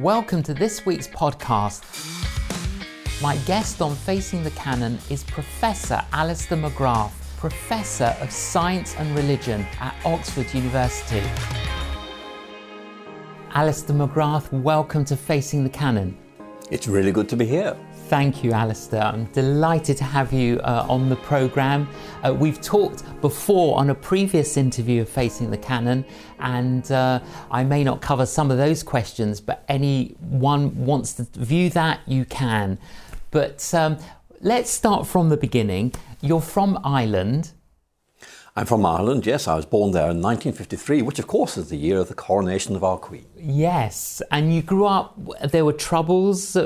Welcome to this week's podcast. My guest on Facing the Canon is Professor Alister McGrath, Professor of Science and Religion at Oxford University. Alister McGrath, welcome to Facing the Canon. It's really good to be here. Thank you, Alister. I'm delighted to have you uh, on the programme. Uh, we've talked before on a previous interview of Facing the Canon, and uh, I may not cover some of those questions, but anyone wants to view that, you can. But um, let's start from the beginning. You're from Ireland. I'm from Ireland, yes. I was born there in 1953, which of course is the year of the coronation of our Queen. Yes, and you grew up, there were troubles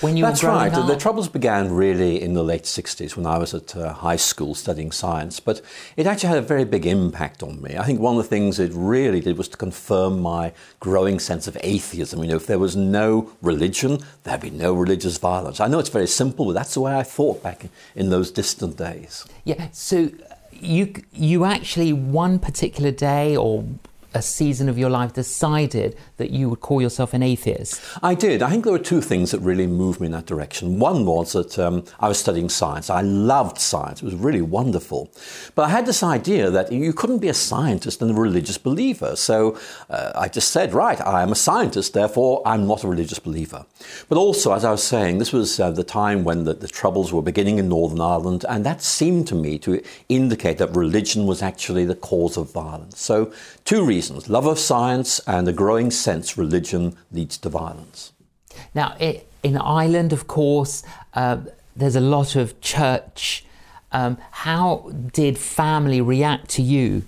when you That's were right. growing The troubles began really in the late 60s when I was at uh, high school studying science, but it actually had a very big impact on me. I think one of the things it really did was to confirm my growing sense of atheism. You know, if there was no religion, there'd be no religious violence. I know it's very simple, but that's the way I thought back in, in those distant days. Yeah. So you you actually one particular day or a season of your life decided that you would call yourself an atheist. I did. I think there were two things that really moved me in that direction. One was that um, I was studying science. I loved science. It was really wonderful. But I had this idea that you couldn't be a scientist and a religious believer. So uh, I just said, right, I am a scientist, therefore I'm not a religious believer. But also, as I was saying, this was uh, the time when the, the troubles were beginning in Northern Ireland, and that seemed to me to indicate that religion was actually the cause of violence. So, two reasons love of science and a growing sense religion leads to violence. Now, in Ireland, of course, uh, there's a lot of church. Um, how did family react to you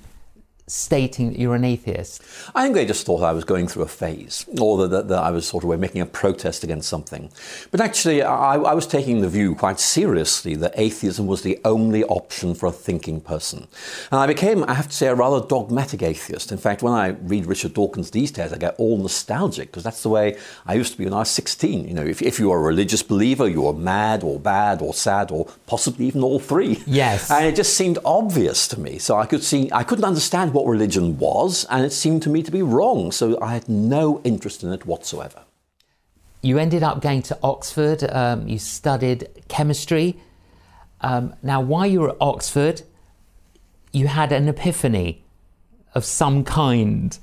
stating that you're an atheist? I think they just thought I was going through a phase, or that, that, I was sort of making a protest against something. But actually, I, I was taking the view quite seriously that atheism was the only option for a thinking person. And I became, I have to say, a rather dogmatic atheist. In fact, when I read Richard Dawkins these days, I get all nostalgic because that's the way I used to be when I was 16. You know, if, if you were a religious believer, you were mad or bad or sad or possibly even all three. Yes. And it just seemed obvious to me. So I could see, I couldn't understand what religion was, and it seemed to me to be wrong. So I had no interest in it whatsoever. You ended up going to Oxford. Um, you studied chemistry. Um, now, while you were at Oxford, you had an epiphany of some kind.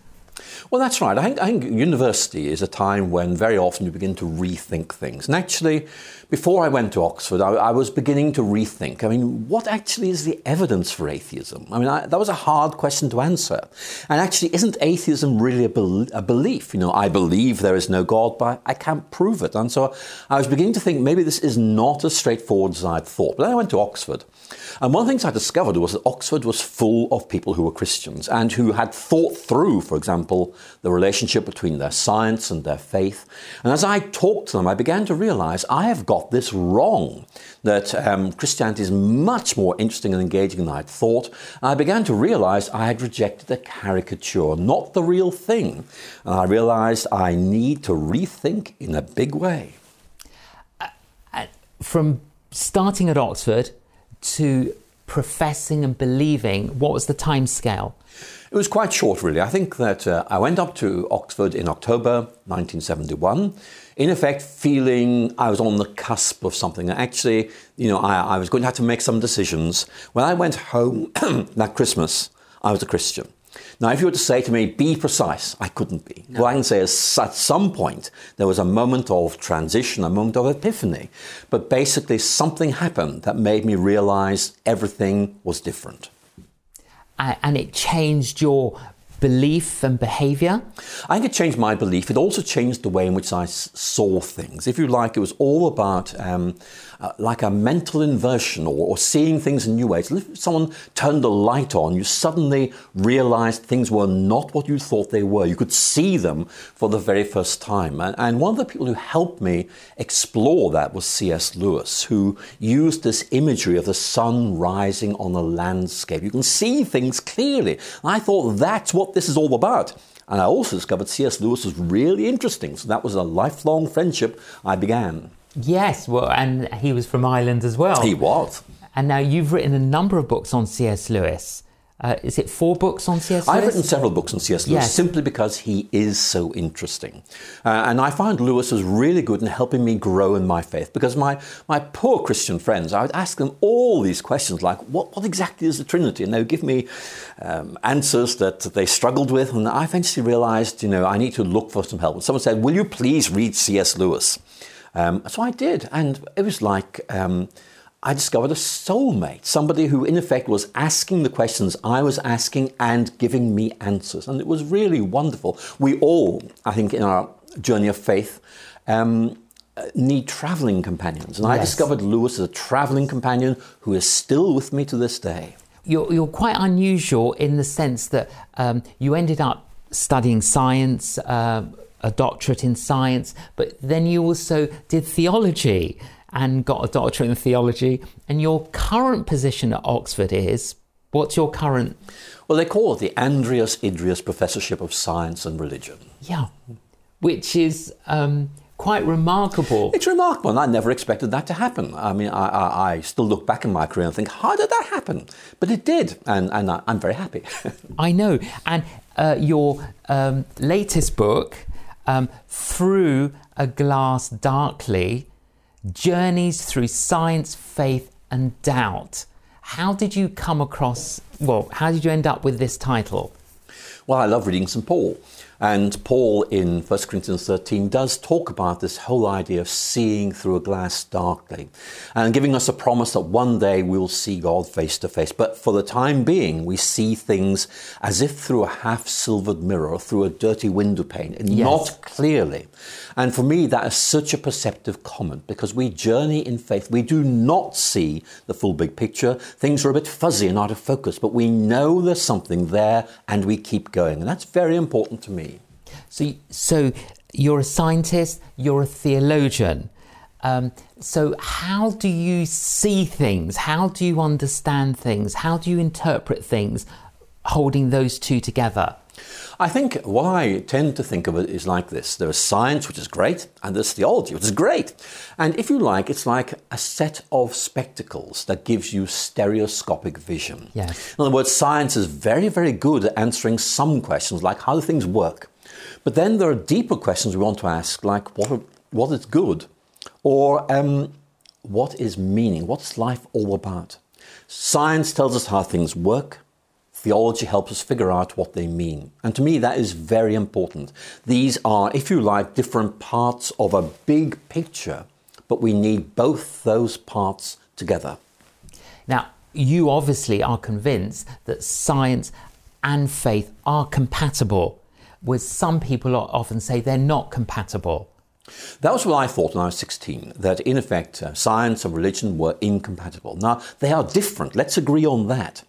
Well, that's right. I think, I think university is a time when very often you begin to rethink things. And actually, before I went to Oxford, I, I was beginning to rethink. I mean, what actually is the evidence for atheism? I mean, I, that was a hard question to answer. And actually, isn't atheism really a, a belief? You know, I believe there is no God, but I can't prove it. And so I was beginning to think maybe this is not as straightforward as I'd thought. But then I went to Oxford. And one of the things I discovered was that Oxford was full of people who were Christians and who had thought through, for example, the relationship between their science and their faith. And as I talked to them, I began to realize I have got this wrong, that um, Christianity is much more interesting and engaging than I'd thought. I began to realize I had rejected the caricature, not the real thing. And I realized I need to rethink in a big way. From starting at Oxford to professing and believing, what was the time scale? It was quite short, really. I think that uh, I went up to Oxford in October 1971, in effect feeling I was on the cusp of something. Actually, you know, I, I was going to have to make some decisions. When I went home that Christmas, I was a Christian. Now, if you were to say to me, be precise, I couldn't be. Well, I can say is at some point there was a moment of transition, a moment of epiphany. But basically, something happened that made me realize everything was different. And it changed your belief and behavior? I think it changed my belief. It also changed the way in which I saw things. If you like, it was all about um, uh, like a mental inversion or, or seeing things in new ways. If someone turned the light on, you suddenly realized things were not what you thought they were. You could see them for the very first time. And, and one of the people who helped me explore that was C.S. Lewis, who used this imagery of the sun rising on a landscape. You can see things clearly. And I thought that's what this is all about. And I also discovered C.S. Lewis was really interesting. So that was a lifelong friendship I began. Yes, well, and he was from Ireland as well. He was. And now you've written a number of books on C.S. Lewis. Uh, is it four books on C.S. Lewis? I've written several books on C.S. Lewis Yes. simply because he is so interesting. Uh, and I find Lewis was really good in helping me grow in my faith because my, my poor Christian friends, I would ask them all these questions like, what, what exactly is the Trinity? And they would give me um, answers that they struggled with. And I eventually realized, you know, I need to look for some help. And someone said, Will you please read C.S. Lewis? Um, so I did. And it was like, um, I discovered a soulmate, somebody who, in effect, was asking the questions I was asking and giving me answers. And it was really wonderful. We all, I think, in our journey of faith, um, need traveling companions. And I discovered Lewis as a traveling companion who is still with me to this day. You're, you're quite unusual in the sense that um, you ended up studying science, uh, a doctorate in science, but then you also did theology and got a doctorate in theology. And your current position at Oxford is what's your current? Well, they call it the Andreas Idreos Professorship of Science and Religion. Yeah, which is um, quite remarkable. It's remarkable, and I never expected that to happen. I mean, I, I, I still look back in my career and think, how did that happen? But it did, and, and I, I'm very happy. I know. And uh, your um, latest book, um, Through a Glass Darkly Journeys Through Science, Faith, and Doubt. How did you come across, well, how did you end up with this title? Well, I love reading St. Paul. And Paul in 1 Corinthians 13 does talk about this whole idea of seeing through a glass darkly and giving us a promise that one day we'll see God face to face. But for the time being, we see things as if through a half silvered mirror, through a dirty window pane, and Yes. not clearly. And for me, that is such a perceptive comment because we journey in faith. We do not see the full big picture. Things are a bit fuzzy and out of focus, but we know there's something there and we keep going. And that's very important to me. So, so you're a scientist, you're a theologian. Um, so, how do you see things? How do you understand things? How do you interpret things holding those two together? I think what I tend to think of it is like this there is science, which is great, and there's theology, which is great. And if you like, it's like a set of spectacles that gives you stereoscopic vision. Yes. In other words, science is very, very good at answering some questions, like how do things work. But then there are deeper questions we want to ask, like what, what is good? Or um, what is meaning? What's life all about? Science tells us how things work. Theology helps us figure out what they mean. And to me, that is very important. These are, if you like, different parts of a big picture, but we need both those parts together. Now, you obviously are convinced that science and faith are compatible, whereas some people often say they're not compatible. That was what I thought when I was 16, that in effect uh, science and religion were incompatible. Now, they are different, let's agree on that.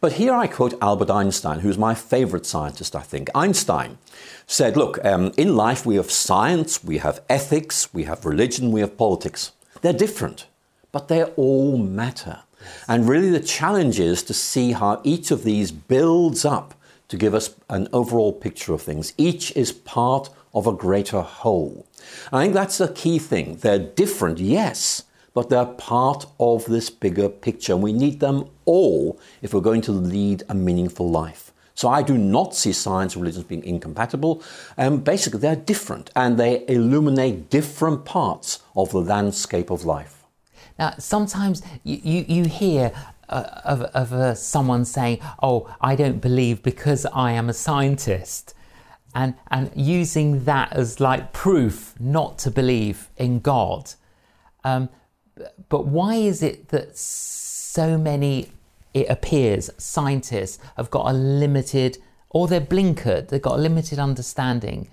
But here I quote Albert Einstein, who's my favorite scientist, I think. Einstein said, Look, um, in life we have science, we have ethics, we have religion, we have politics. They're different, but they all matter. And really, the challenge is to see how each of these builds up to give us an overall picture of things. Each is part of a greater whole. I think that's the key thing. They're different, yes, but they're part of this bigger picture. And we need them all if we're going to lead a meaningful life. So I do not see science and religion as being incompatible. Um, basically, they're different and they illuminate different parts of the landscape of life. Now, sometimes you, you, you hear uh, of, of uh, someone saying, Oh, I don't believe because I am a scientist. And, and using that as like proof not to believe in God. Um, but why is it that so many, it appears, scientists have got a limited, or they're blinkered, they've got a limited understanding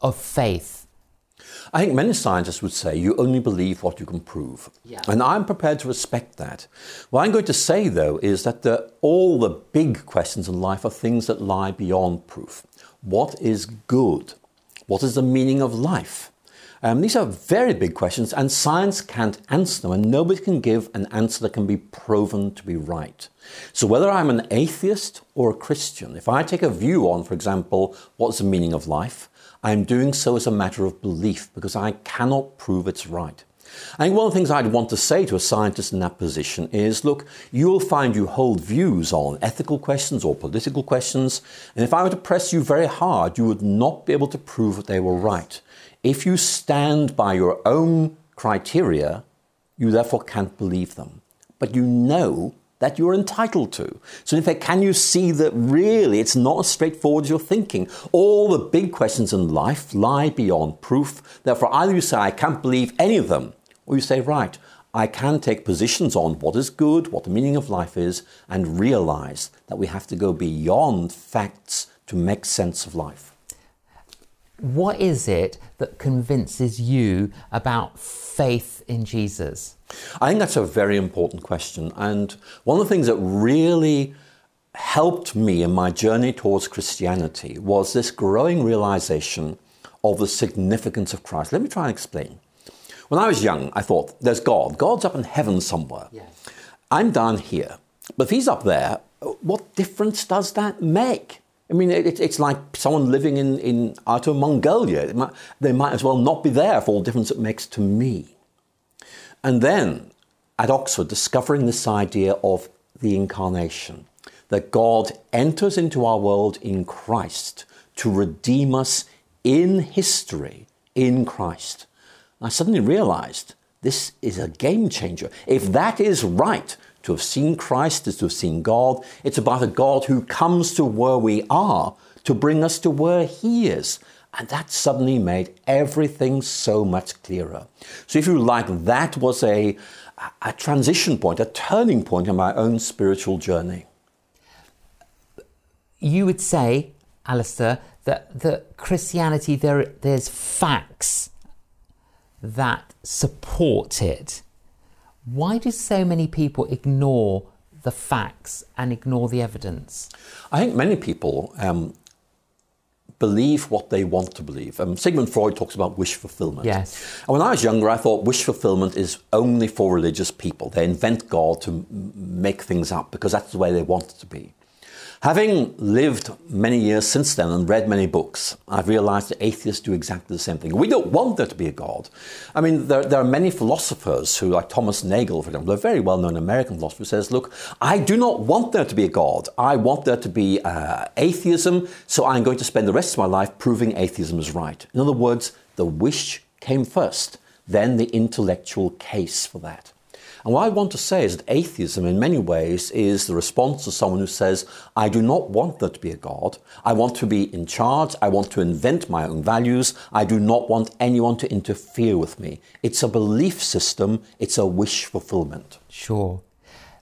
of faith? I think many scientists would say you only believe what you can prove. Yeah. And I'm prepared to respect that. What I'm going to say, though, is that the, all the big questions in life are things that lie beyond proof. What is good? What is the meaning of life? Um, these are very big questions, and science can't answer them, and nobody can give an answer that can be proven to be right. So, whether I'm an atheist or a Christian, if I take a view on, for example, what's the meaning of life, I'm doing so as a matter of belief because I cannot prove it's right. I think one of the things I'd want to say to a scientist in that position is look, you'll find you hold views on ethical questions or political questions, and if I were to press you very hard, you would not be able to prove that they were right. If you stand by your own criteria, you therefore can't believe them. But you know that you're entitled to. So, in fact, can you see that really it's not as straightforward as you're thinking? All the big questions in life lie beyond proof. Therefore, either you say, I can't believe any of them, or you say, right, I can take positions on what is good, what the meaning of life is, and realize that we have to go beyond facts to make sense of life. What is it that convinces you about faith in Jesus? I think that's a very important question. And one of the things that really helped me in my journey towards Christianity was this growing realization of the significance of Christ. Let me try and explain. When I was young, I thought, there's God. God's up in heaven somewhere. I'm down here. But if he's up there, what difference does that make? I mean, it, it's like someone living in, in outer Mongolia. Might, they might as well not be there for all the difference it makes to me. And then at Oxford, discovering this idea of the incarnation, that God enters into our world in Christ to redeem us in history in Christ. I suddenly realized this is a game changer. If that is right, to have seen Christ is to have seen God. It's about a God who comes to where we are to bring us to where He is. And that suddenly made everything so much clearer. So, if you like, that was a, a transition point, a turning point in my own spiritual journey. You would say, Alister, that, that Christianity, there, there's facts that support it. Why do so many people ignore the facts and ignore the evidence? I think many people um, believe what they want to believe. Um, Sigmund Freud talks about wish fulfillment. Yes. And when I was younger, I thought wish fulfillment is only for religious people. They invent God to m- make things up because that's the way they want it to be. Having lived many years since then and read many books, I've realized that atheists do exactly the same thing. We don't want there to be a God. I mean, there, there are many philosophers who, like Thomas Nagel, for example, a very well known American philosopher, says, Look, I do not want there to be a God. I want there to be uh, atheism, so I'm going to spend the rest of my life proving atheism is right. In other words, the wish came first, then the intellectual case for that. And what I want to say is that atheism, in many ways, is the response to someone who says, I do not want there to be a God. I want to be in charge. I want to invent my own values. I do not want anyone to interfere with me. It's a belief system, it's a wish fulfillment. Sure.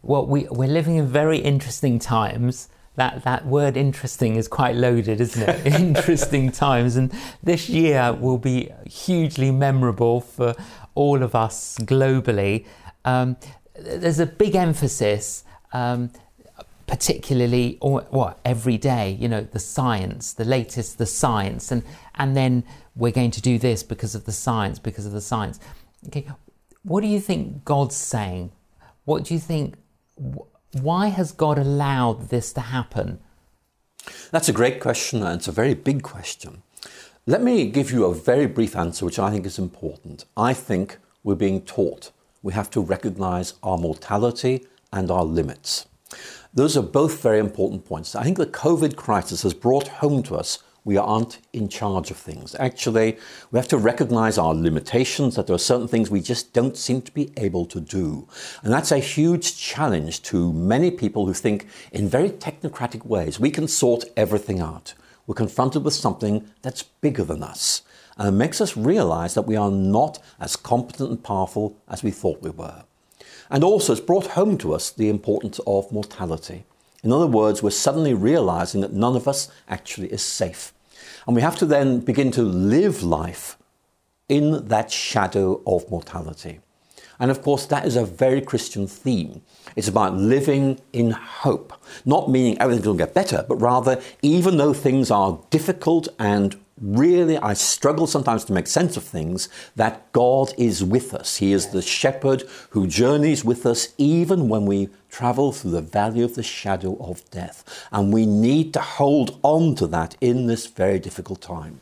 Well, we, we're living in very interesting times. That, that word interesting is quite loaded, isn't it? interesting times. And this year will be hugely memorable for all of us globally um, there's a big emphasis, um, particularly or what every day. You know, the science, the latest, the science, and and then we're going to do this because of the science, because of the science. Okay, what do you think God's saying? What do you think? Why has God allowed this to happen? That's a great question, and it's a very big question. Let me give you a very brief answer, which I think is important. I think we're being taught we have to recognize our mortality and our limits. Those are both very important points. I think the COVID crisis has brought home to us we aren't in charge of things. Actually, we have to recognize our limitations, that there are certain things we just don't seem to be able to do. And that's a huge challenge to many people who think in very technocratic ways we can sort everything out. We're confronted with something that's bigger than us and it makes us realize that we are not as competent and powerful as we thought we were. And also, it's brought home to us the importance of mortality. In other words, we're suddenly realizing that none of us actually is safe. And we have to then begin to live life in that shadow of mortality. And of course, that is a very Christian theme. It's about living in hope, not meaning everything's going to get better, but rather, even though things are difficult and really, I struggle sometimes to make sense of things, that God is with us. He is the shepherd who journeys with us even when we travel through the valley of the shadow of death. And we need to hold on to that in this very difficult time.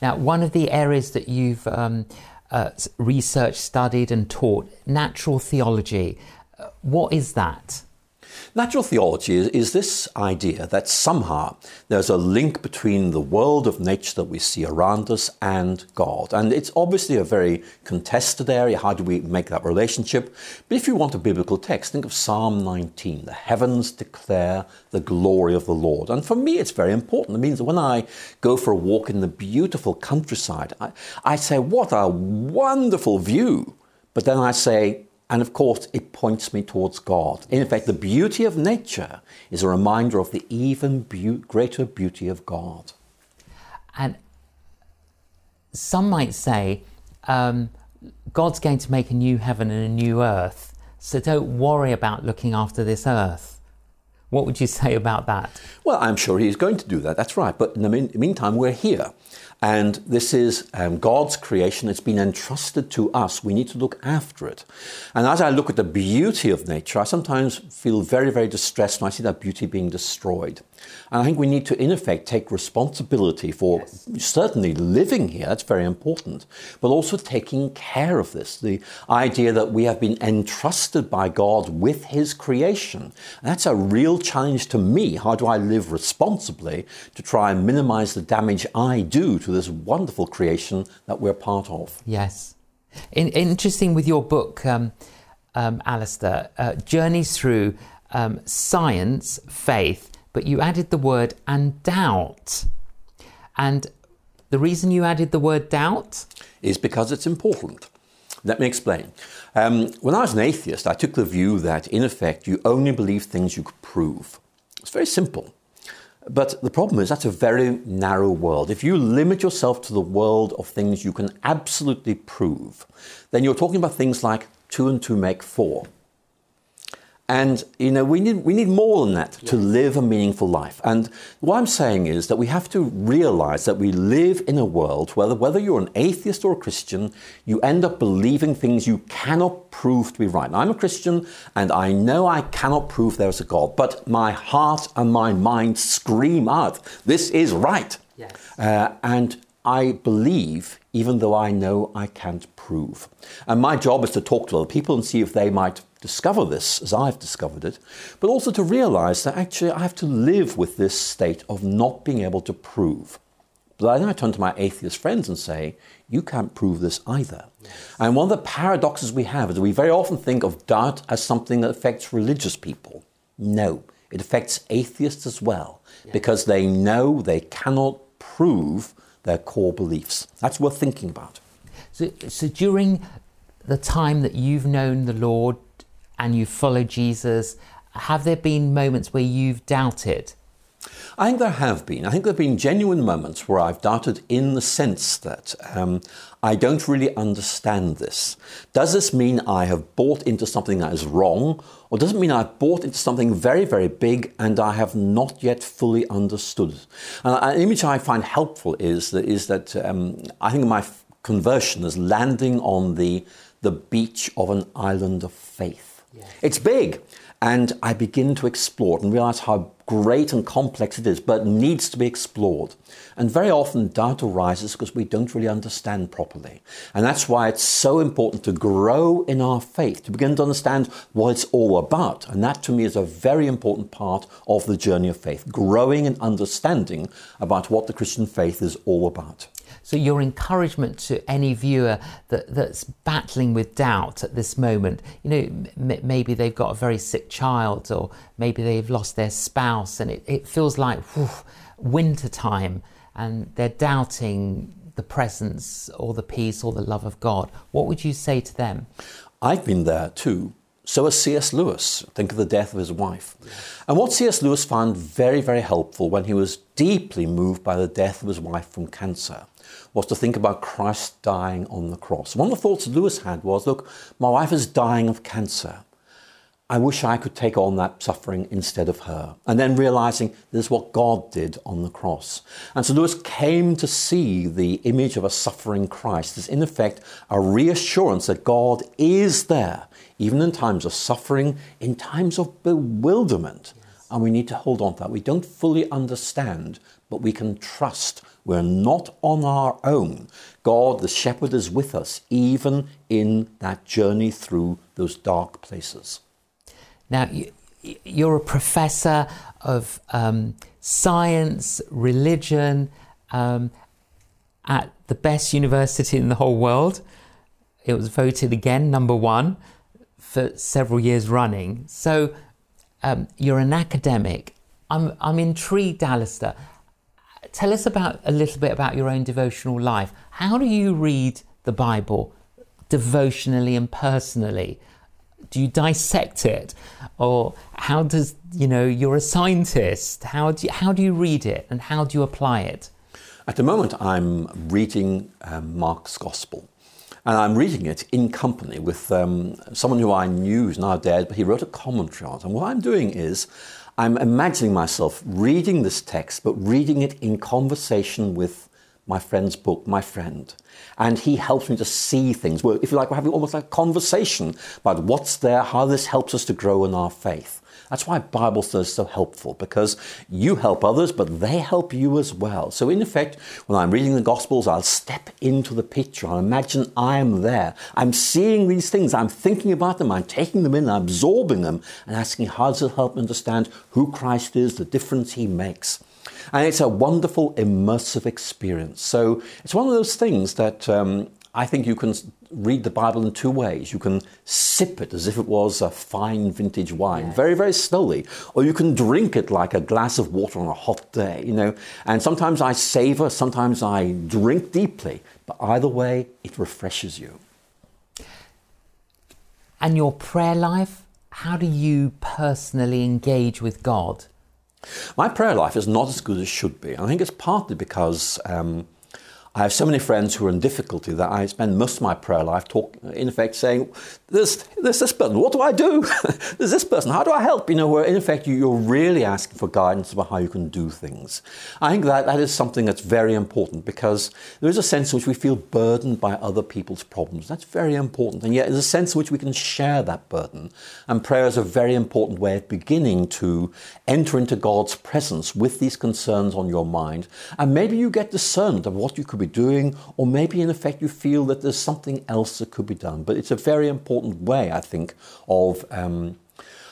Now, one of the areas that you've um, uh, researched, studied, and taught natural theology. Uh, what is that? Natural theology is, is, this idea that somehow there's a link between the world of nature that we see around us and God. And it's obviously a very contested area. How do we make that relationship? But if you want a biblical text, think of Psalm 19 the heavens declare the glory of the Lord. And for me, it's very important. It means that when I go for a walk in the beautiful countryside, I, I say, What a wonderful view! But then I say, and of course, it points me towards God. In effect, the beauty of nature is a reminder of the even be- greater beauty of God. And some might say, um, God's going to make a new heaven and a new earth, so don't worry about looking after this earth. What would you say about that? Well, I'm sure he's going to do that, that's right. But in the mean- meantime, we're here. And this is um, God's creation. It's been entrusted to us. We need to look after it. And as I look at the beauty of nature, I sometimes feel very, very distressed when I see that beauty being destroyed. And I think we need to, in effect, take responsibility for yes. certainly living here, that's very important, but also taking care of this. The idea that we have been entrusted by God with His creation. That's a real challenge to me. How do I live responsibly to try and minimize the damage I do to this wonderful creation that we're part of? Yes. In, interesting with your book, um, um, Alister, uh, journeys through um, science, faith, but you added the word and doubt. And the reason you added the word doubt? Is because it's important. Let me explain. Um, when I was an atheist, I took the view that, in effect, you only believe things you could prove. It's very simple. But the problem is that's a very narrow world. If you limit yourself to the world of things you can absolutely prove, then you're talking about things like two and two make four. And you know, we need we need more than that yes. to live a meaningful life. And what I'm saying is that we have to realize that we live in a world where whether you're an atheist or a Christian, you end up believing things you cannot prove to be right. Now, I'm a Christian and I know I cannot prove there is a God, but my heart and my mind scream out, this is right. Yes. Uh, and I believe even though I know I can't prove. And my job is to talk to other people and see if they might discover this as I've discovered it, but also to realize that actually I have to live with this state of not being able to prove. But then I turn to my atheist friends and say, you can't prove this either. Yes. And one of the paradoxes we have is we very often think of doubt as something that affects religious people. No, it affects atheists as well, yes. because they know they cannot prove their core beliefs. That's worth thinking about. So, so during the time that you've known the Lord, and you follow Jesus, have there been moments where you've doubted? I think there have been. I think there have been genuine moments where I've doubted in the sense that um, I don't really understand this. Does this mean I have bought into something that is wrong, or does it mean I've bought into something very, very big and I have not yet fully understood? Uh, an image I find helpful is that, is that um, I think my conversion is landing on the, the beach of an island of faith. It's big. And I begin to explore it and realize how great and complex it is, but needs to be explored. And very often doubt arises because we don't really understand properly. And that's why it's so important to grow in our faith, to begin to understand what it's all about. And that to me is a very important part of the journey of faith, growing and understanding about what the Christian faith is all about. So, your encouragement to any viewer that, that's battling with doubt at this moment, you know, m- maybe they've got a very sick child or maybe they've lost their spouse and it, it feels like whew, winter time and they're doubting the presence or the peace or the love of God. What would you say to them? I've been there too. So has C.S. Lewis. Think of the death of his wife. And what C.S. Lewis found very, very helpful when he was deeply moved by the death of his wife from cancer was to think about Christ dying on the cross. One of the thoughts Lewis had was look, my wife is dying of cancer. I wish I could take on that suffering instead of her. And then realizing this is what God did on the cross. And so Lewis came to see the image of a suffering Christ as, in effect, a reassurance that God is there, even in times of suffering, in times of bewilderment. Yes. And we need to hold on to that. We don't fully understand, but we can trust we're not on our own. God, the shepherd, is with us, even in that journey through those dark places. Now, you're a professor of um, science, religion um, at the best university in the whole world. It was voted again number one for several years running. So um, you're an academic. I'm, I'm intrigued, Alister. Tell us about a little bit about your own devotional life. How do you read the Bible devotionally and personally? Do you dissect it, or how does you know you're a scientist? How do you, how do you read it, and how do you apply it? At the moment, I'm reading um, Mark's Gospel. And I'm reading it in company with um, someone who I knew is now dead, but he wrote a commentary on it. And what I'm doing is I'm imagining myself reading this text, but reading it in conversation with my friend's book, my friend. And he helps me to see things. If you like, we're having almost like a conversation about what's there, how this helps us to grow in our faith. That's why Bible study is so helpful because you help others, but they help you as well. So, in effect, when I'm reading the Gospels, I'll step into the picture. I'll imagine I'm there. I'm seeing these things. I'm thinking about them. I'm taking them in, I'm absorbing them, and asking how does it help me understand who Christ is, the difference he makes. And it's a wonderful immersive experience. So it's one of those things that um, I think you can read the Bible in two ways. You can sip it as if it was a fine vintage wine, yes. very, very slowly, or you can drink it like a glass of water on a hot day, you know. And sometimes I savor, sometimes I drink deeply, but either way, it refreshes you. And your prayer life, how do you personally engage with God? My prayer life is not as good as it should be. I think it's partly because um, I have so many friends who are in difficulty that I spend most of my prayer life talk, in effect, saying, "There's, there's this person. What do I do? there's this person. How do I help?" You know, where in effect you're really asking for guidance about how you can do things. I think that that is something that's very important because there is a sense in which we feel burdened by other people's problems. That's very important, and yet there's a sense in which we can share that burden. And prayer is a very important way of beginning to enter into God's presence with these concerns on your mind, and maybe you get discerned of what you could be be doing, or maybe in effect you feel that there's something else that could be done. But it's a very important way, I think, of um,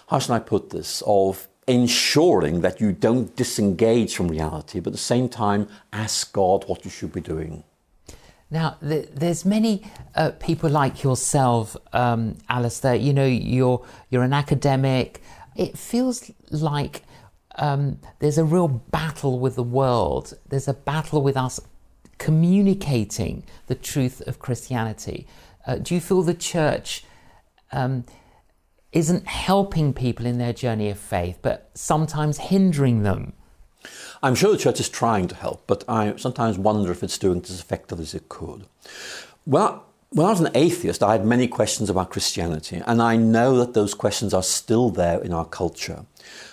how should I put this, of ensuring that you don't disengage from reality, but at the same time ask God what you should be doing. Now, there's many uh, people like yourself, um, Alister. You know, you're you're an academic. It feels like um, there's a real battle with the world. There's a battle with us communicating the truth of Christianity? Uh, do you feel the church um, isn't helping people in their journey of faith, but sometimes hindering them? I'm sure the church is trying to help, but I sometimes wonder if it's doing it as effectively as it could. Well, when I was an atheist, I had many questions about Christianity, and I know that those questions are still there in our culture.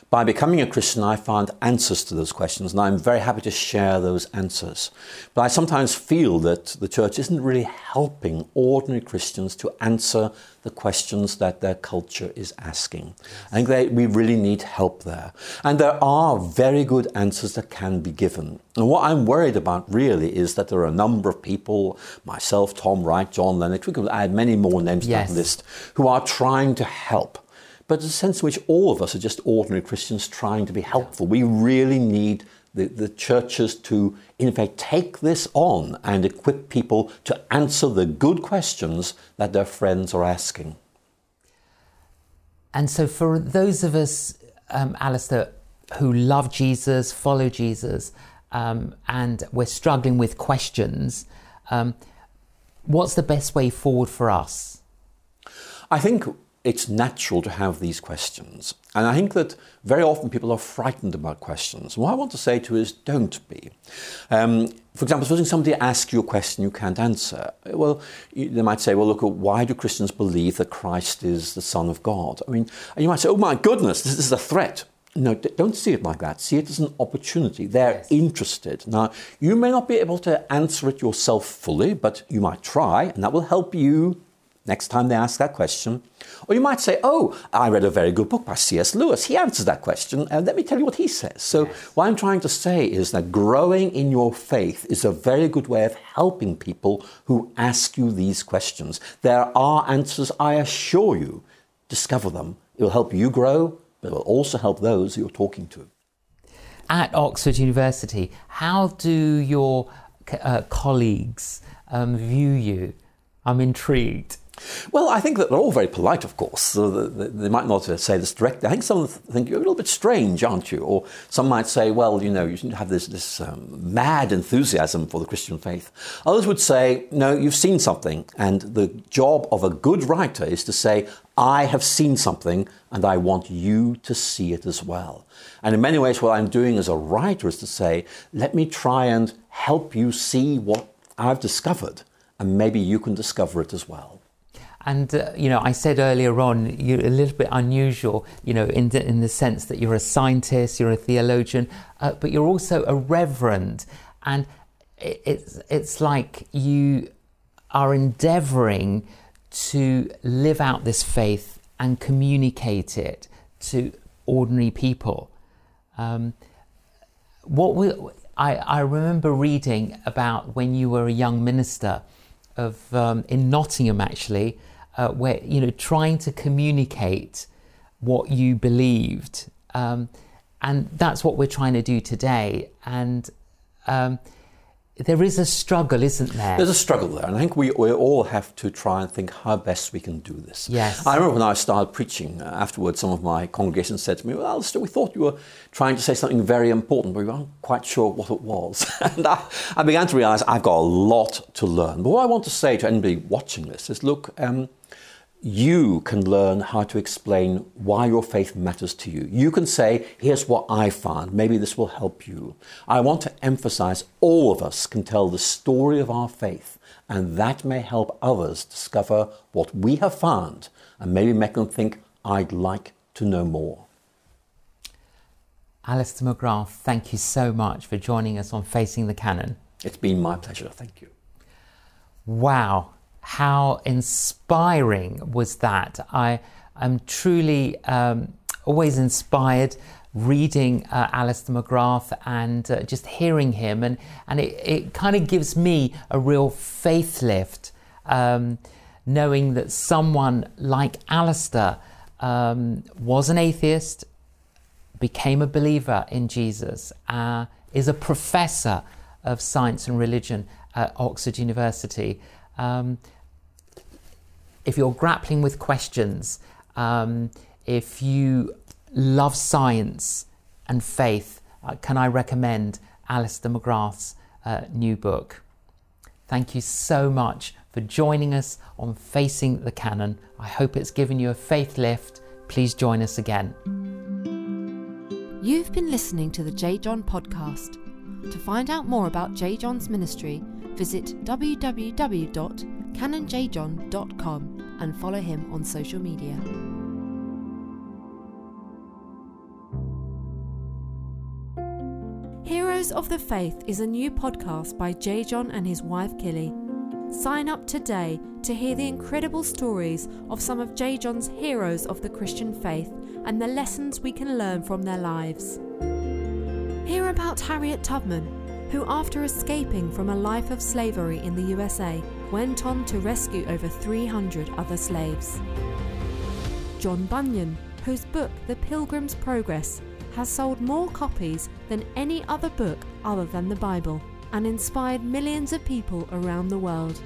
By becoming a Christian, I found answers to those questions, and I'm very happy to share those answers. But I sometimes feel that the church isn't really helping ordinary Christians to answer the questions that their culture is asking. I think they, we really need help there. And there are very good answers that can be given. And what I'm worried about really is that there are a number of people, myself, Tom Wright, John Lennox, we could add many more names yes. to that list, who are trying to help but a sense in which all of us are just ordinary Christians trying to be helpful. We really need the, the churches to, in fact, take this on and equip people to answer the good questions that their friends are asking. And so, for those of us, um, Alister, who love Jesus, follow Jesus, um, and we're struggling with questions, um, what's the best way forward for us? I think it's natural to have these questions. And I think that very often people are frightened about questions. what I want to say to you is don't be. Um, for example, supposing somebody asks you a question you can't answer, well, they might say, well, look, why do Christians believe that Christ is the Son of God? I mean, and you might say, oh my goodness, this is a threat. No, don't see it like that. See it as an opportunity. They're yes. interested. Now, you may not be able to answer it yourself fully, but you might try, and that will help you next time they ask that question. Or you might say, Oh, I read a very good book by C.S. Lewis. He answers that question, and let me tell you what he says. So, yes. what I'm trying to say is that growing in your faith is a very good way of helping people who ask you these questions. There are answers, I assure you. Discover them. It will help you grow, but it will also help those you're talking to. At Oxford University, how do your uh, colleagues um, view you? I'm intrigued. Well, I think that they're all very polite, of course. So they might not say this directly. I think some think you're a little bit strange, aren't you? Or some might say, well, you know, you should have this, this um, mad enthusiasm for the Christian faith. Others would say, no, you've seen something. And the job of a good writer is to say, I have seen something and I want you to see it as well. And in many ways, what I'm doing as a writer is to say, let me try and help you see what I've discovered, and maybe you can discover it as well. And uh, you know, I said earlier on, you're a little bit unusual. You know, in the, in the sense that you're a scientist, you're a theologian, uh, but you're also a reverend, and it, it's it's like you are endeavouring to live out this faith and communicate it to ordinary people. Um, what we, I, I remember reading about when you were a young minister of um, in Nottingham actually, uh, where you know trying to communicate what you believed, um, and that's what we're trying to do today. And um, there is a struggle, isn't there? There's a struggle there, and I think we, we all have to try and think how best we can do this. Yes. I remember when I started preaching, uh, afterwards, some of my congregation said to me, Well, Alister, we thought you were trying to say something very important, but we weren't quite sure what it was. and I, I, began to realize I've got a lot to learn. But what I want to say to anybody watching this is look, um, you can learn how to explain why your faith matters to you. You can say, Here's what I found. Maybe this will help you. I want to emphasize all of us can tell the story of our faith, and that may help others discover what we have found and maybe make them think, I'd like to know more. Alister McGrath, thank you so much for joining us on Facing the Canon. It's been my pleasure. Thank you. Wow how inspiring was that? I am truly um, always inspired reading uh, Alister McGrath and uh, just hearing him, and, and it, it kind of gives me a real faith lift, um, knowing that someone like Alister um, was an atheist, became a believer in Jesus, uh, is a professor of science and religion at Oxford University. Um, if you're grappling with questions, um, if you love science and faith, uh, can I recommend Alister McGrath's uh, new book? Thank you so much for joining us on Facing the Canon. I hope it's given you a faith lift. Please join us again. You've been listening to the J. John podcast. To find out more about J. John's ministry, visit www.canonjjohn.com and follow him on social media. Heroes of the Faith is a new podcast by J. John and his wife Killy. Sign up today to hear the incredible stories of some of J. John's heroes of the Christian faith and the lessons we can learn from their lives. Hear about Harriet Tubman, who, after escaping from a life of slavery in the USA, went on to rescue over 300 other slaves. John Bunyan, whose book The Pilgrim's Progress has sold more copies than any other book other than the Bible and inspired millions of people around the world.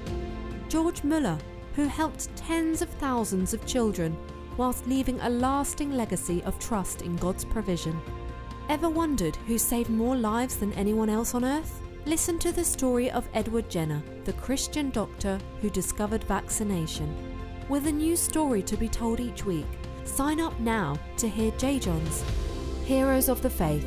George Muller, who helped tens of thousands of children whilst leaving a lasting legacy of trust in God's provision. Ever wondered who saved more lives than anyone else on earth? Listen to the story of Edward Jenner, the Christian doctor who discovered vaccination. With a new story to be told each week, sign up now to hear J. John's Heroes of the Faith